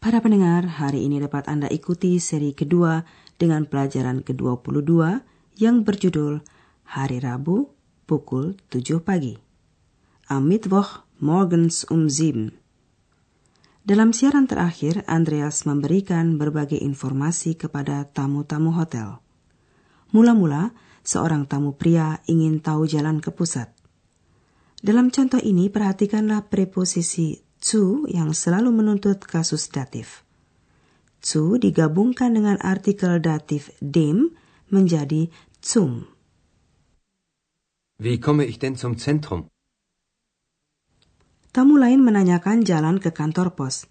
Para pendengar, hari ini dapat Anda ikuti seri kedua dengan pelajaran ke-22 yang berjudul Hari Rabu pukul 7 pagi. Am Mittwoch morgens um 7. Dalam siaran terakhir, Andreas memberikan berbagai informasi kepada tamu-tamu hotel. Mula-mula, seorang tamu pria ingin tahu jalan ke pusat. Dalam contoh ini, perhatikanlah preposisi zu yang selalu menuntut kasus datif. Zu digabungkan dengan artikel datif dem menjadi zum. Wie komme ich denn zum Zentrum? Tamu lain menanyakan jalan ke kantor pos.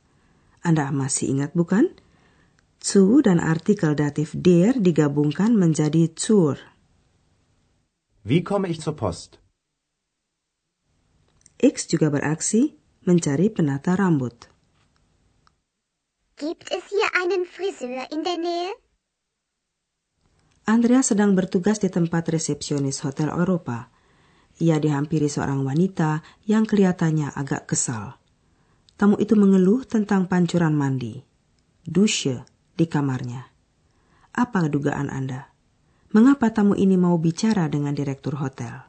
Anda masih ingat bukan? Zu dan artikel datif der digabungkan menjadi zur. Wie komme ich zur Post? X juga beraksi mencari penata rambut. Gibt es hier einen Friseur in der Nähe? Andrea sedang bertugas di tempat resepsionis Hotel Eropa. Ia dihampiri seorang wanita yang kelihatannya agak kesal. Tamu itu mengeluh tentang pancuran mandi. Dusche di kamarnya. Apa dugaan Anda? Mengapa tamu ini mau bicara dengan direktur hotel?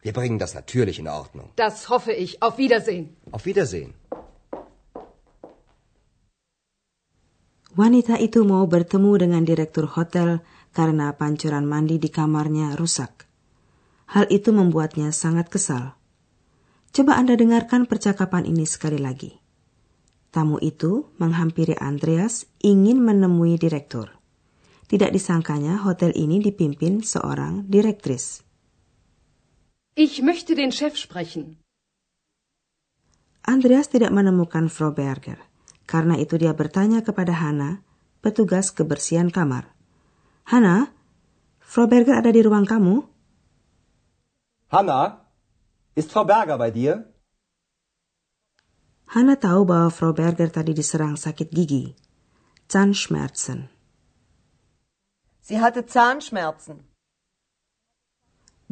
Wir bringen das natürlich in Ordnung. Das hoffe ich. Auf Wiedersehen. Auf Wiedersehen. Wanita itu mau bertemu dengan direktur hotel karena pancuran mandi di kamarnya rusak. Hal itu membuatnya sangat kesal. Coba Anda dengarkan percakapan ini sekali lagi. Tamu itu menghampiri Andreas ingin menemui direktur. Tidak disangkanya hotel ini dipimpin seorang direktris. Ich möchte den Chef sprechen. Andreas tidak menemukan Frau Berger. Karena itu dia bertanya kepada Hana, petugas kebersihan kamar. Hana, Frau Berger ada di ruang kamu? Hanna, ist Frau Berger bei dir? Hana tahu bahwa Frau Berger tadi diserang sakit gigi. Zahnschmerzen. Sie hatte Zahnschmerzen.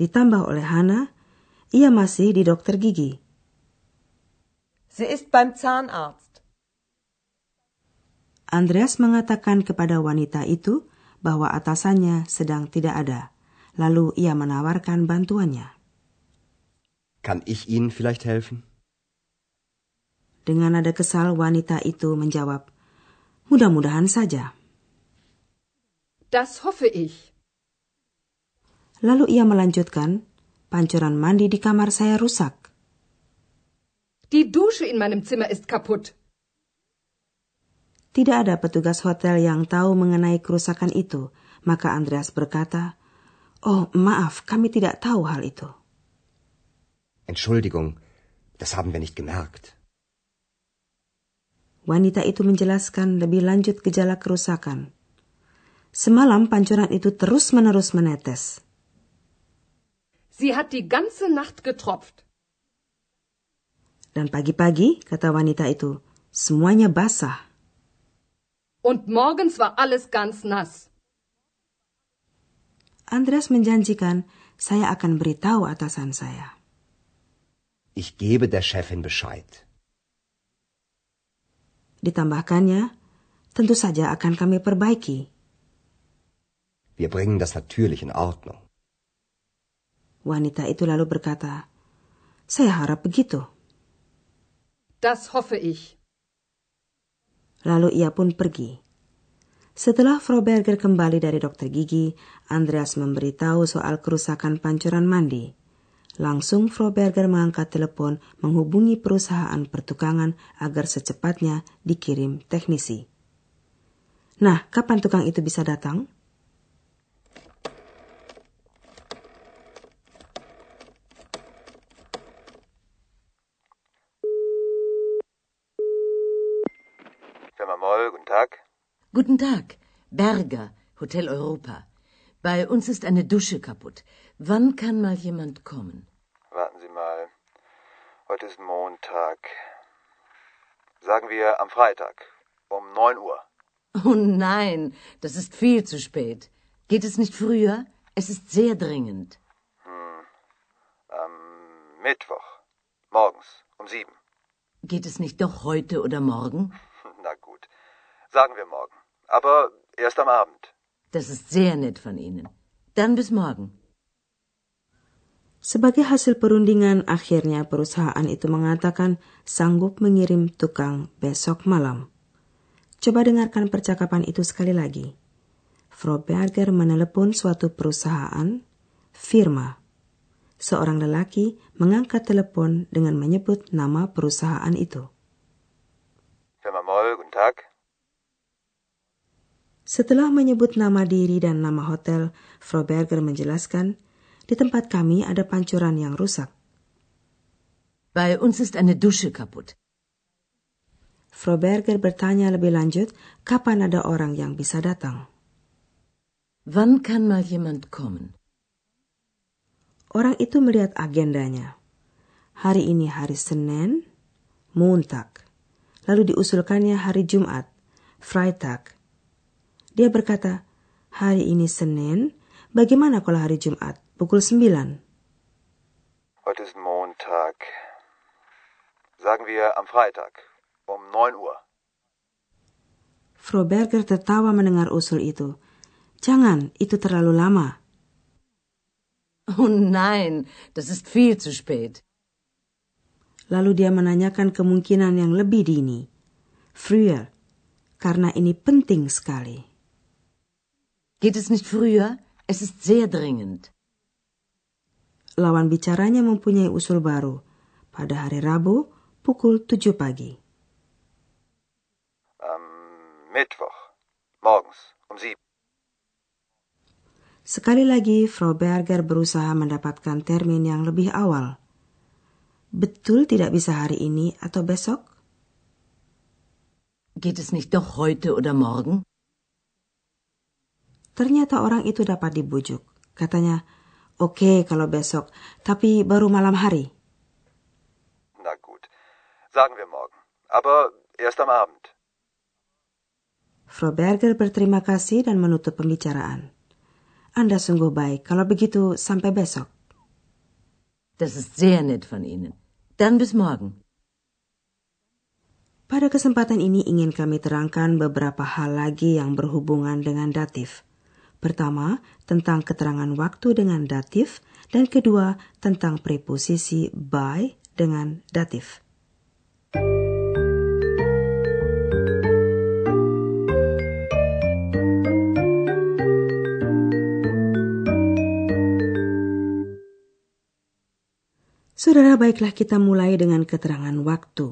Ditambah oleh Hana, ia masih di dokter gigi. Sie ist beim Zahnarzt. Andreas mengatakan kepada wanita itu bahwa atasannya sedang tidak ada. Lalu ia menawarkan bantuannya. Kann ich Ihnen vielleicht helfen? Dengan nada kesal wanita itu menjawab, mudah-mudahan saja. Das hoffe ich. Lalu ia melanjutkan, pancuran mandi di kamar saya rusak. Die Dusche in meinem Zimmer ist kaputt. Tidak ada petugas hotel yang tahu mengenai kerusakan itu, maka Andreas berkata, Oh, maaf, kami tidak tahu hal itu. Entschuldigung, das haben wir nicht gemerkt. Wanita itu menjelaskan lebih lanjut gejala kerusakan. Semalam pancuran itu terus-menerus menetes. Sie hat die ganze Nacht getropft. Dan pagi-pagi, kata wanita itu, semuanya basah. Und morgens war alles ganz nass. Andreas menjanjikan, saya akan beritahu atasan saya. Ich gebe der Chefin Bescheid. Ditambahkannya, tentu saja akan kami perbaiki. Wir bringen das natürlich in Ordnung. Wanita itu lalu berkata, saya harap begitu. Das hoffe ich. Lalu ia pun pergi. Setelah Froberger kembali dari dokter gigi, Andreas memberitahu soal kerusakan pancuran mandi. Langsung Froberger mengangkat telepon menghubungi perusahaan pertukangan agar secepatnya dikirim teknisi. Nah, kapan tukang itu bisa datang? Firma Moll, guten Tag. Guten Tag, Berger, Hotel Europa. Bei uns ist eine Dusche kaputt. Wann kann mal jemand kommen? Warten Sie mal. Heute ist Montag. Sagen wir am Freitag um 9 Uhr. Oh nein, das ist viel zu spät. Geht es nicht früher? Es ist sehr dringend. Hm. Am Mittwoch. Morgens um 7. Geht es nicht doch heute oder morgen? Sagen wir morgen. Aber erst am Abend. Das ist sehr nett von Ihnen. Dann bis morgen. Sebagai hasil perundingan, akhirnya perusahaan itu mengatakan sanggup mengirim tukang besok malam. Coba dengarkan percakapan itu sekali lagi. Froberger menelepon suatu perusahaan, firma. Seorang lelaki mengangkat telepon dengan menyebut nama perusahaan itu. Firma Moll, guten Tag. Setelah menyebut nama diri dan nama hotel, Froberger menjelaskan, di tempat kami ada pancuran yang rusak. Bei uns ist eine Dusche kaputt. Froberger bertanya lebih lanjut, kapan ada orang yang bisa datang? Wann kann mal jemand kommen? Orang itu melihat agendanya. Hari ini hari Senin, Montag. Lalu diusulkannya hari Jumat, Freitag. Dia berkata, hari ini Senin, bagaimana kalau hari Jumat, pukul 9? Heute ist Montag. Sagen wir am Freitag um 9 Uhr. Froberger tertawa mendengar usul itu. Jangan, itu terlalu lama. Oh nein, das ist viel zu spät. Lalu dia menanyakan kemungkinan yang lebih dini. Früher, karena ini penting sekali. Geht es nicht früher? Es ist sehr dringend. Lawan bicaranya mempunyai usul baru. Pada hari Rabu, pukul 7 pagi. Am Mittwoch. Morgens um 7. Sekali lagi, Frau Berger berusaha mendapatkan termin yang lebih awal. Betul tidak bisa hari ini atau besok? Geht es nicht doch heute oder morgen? Ternyata orang itu dapat dibujuk. Katanya, oke okay, kalau besok, tapi baru malam hari. Na gut. Sagen wir morgen. Aber erst am Abend. Frau Berger berterima kasih dan menutup pembicaraan. Anda sungguh baik. Kalau begitu, sampai besok. Das ist sehr nett von Ihnen. Dann bis morgen. Pada kesempatan ini ingin kami terangkan beberapa hal lagi yang berhubungan dengan datif. Pertama, tentang keterangan waktu dengan datif, dan kedua, tentang preposisi by dengan datif. Saudara, baiklah kita mulai dengan keterangan waktu.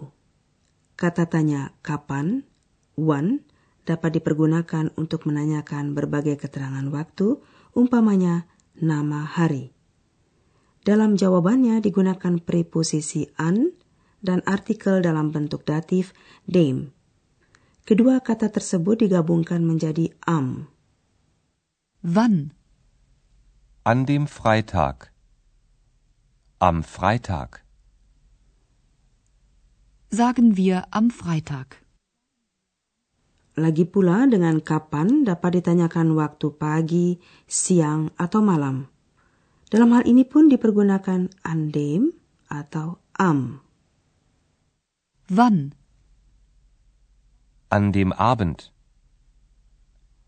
Kata tanya kapan, when, dapat dipergunakan untuk menanyakan berbagai keterangan waktu, umpamanya nama hari. Dalam jawabannya digunakan preposisi an dan artikel dalam bentuk datif dem. Kedua kata tersebut digabungkan menjadi am. Wann? An dem Freitag. Am Freitag. Sagen wir am Freitag. Lagi pula dengan kapan dapat ditanyakan waktu pagi, siang, atau malam. Dalam hal ini pun dipergunakan andem atau am. Wann? An dem Abend.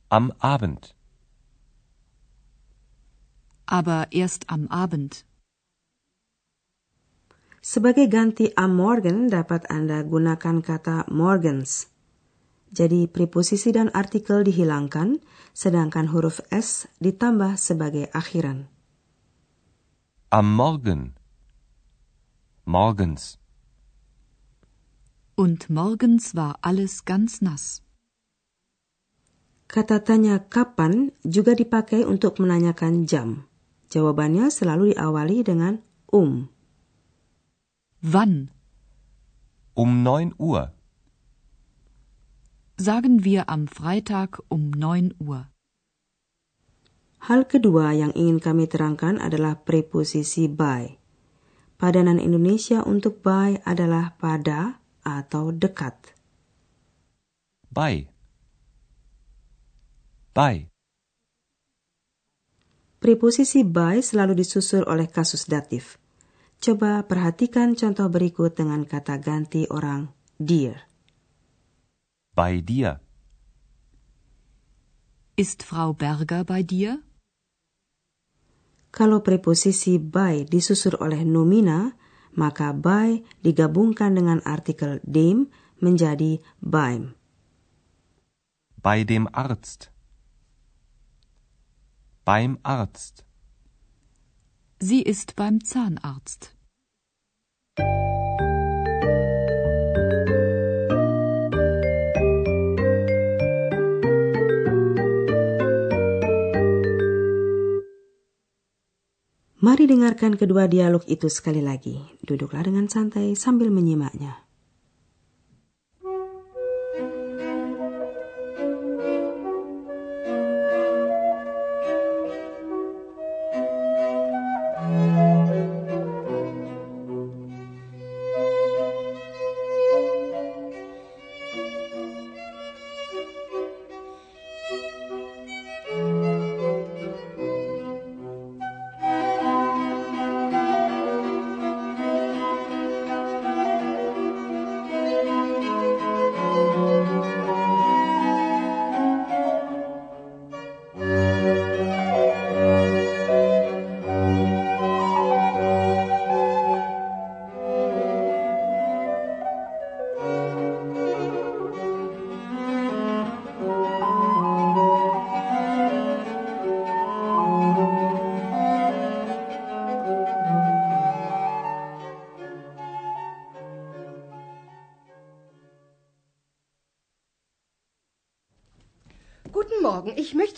Am Abend. Aber erst am Abend. Sebagai ganti am Morgen dapat Anda gunakan kata morgens. Jadi preposisi dan artikel dihilangkan, sedangkan huruf S ditambah sebagai akhiran. Am Morgen. Morgens. Und morgens war alles ganz nass. Kata tanya kapan juga dipakai untuk menanyakan jam. Jawabannya selalu diawali dengan um. Wann? Um 9 Uhr. Sagen wir am Freitag um 9 Uhr. Hal kedua yang ingin kami terangkan adalah preposisi by. Padanan Indonesia untuk by adalah pada atau dekat. Bei. Bei. Preposisi by selalu disusul oleh kasus datif. Coba perhatikan contoh berikut dengan kata ganti orang dir. Bei dir. Ist Frau Berger bei dir? Kalau preposisi by disusul oleh nomina, maka by digabungkan dengan artikel dem menjadi beim. Bei dem Arzt. Beim Arzt. Sie ist beim Zahnarzt. Mari dengarkan kedua dialog itu sekali lagi. Duduklah dengan santai sambil menyimaknya.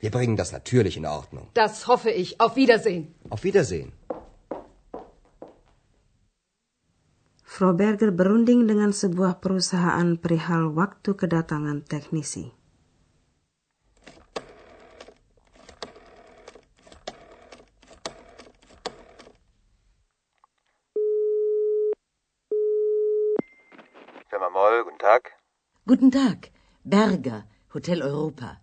Wir bringen das natürlich in Ordnung. Das hoffe ich. Auf Wiedersehen. Auf Wiedersehen. Frau Berger berunding dengan sebuah perusahaan perihal waktu kedatangan teknisi. Firma Moll, guten Tag. Guten Tag. Berger, Hotel Europa.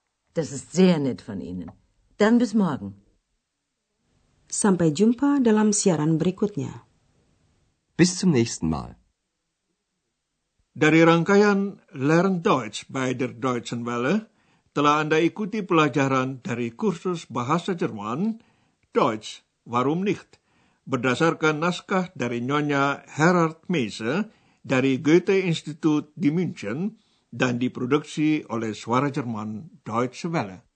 Das ist sehr nett von Ihnen. Dann bis morgen. Sampai jumpa dalam siaran berikutnya. Bis zum nächsten Mal. Dari rangkaian Learn Deutsch bei der Deutschen Welle, telah Anda ikuti pelajaran dari kursus bahasa Jerman Deutsch, warum nicht? Berdasarkan naskah dari Nyonya Herard Meise dari Goethe Institut di München dan diproduksi oleh Suara Jerman Deutsche Welle.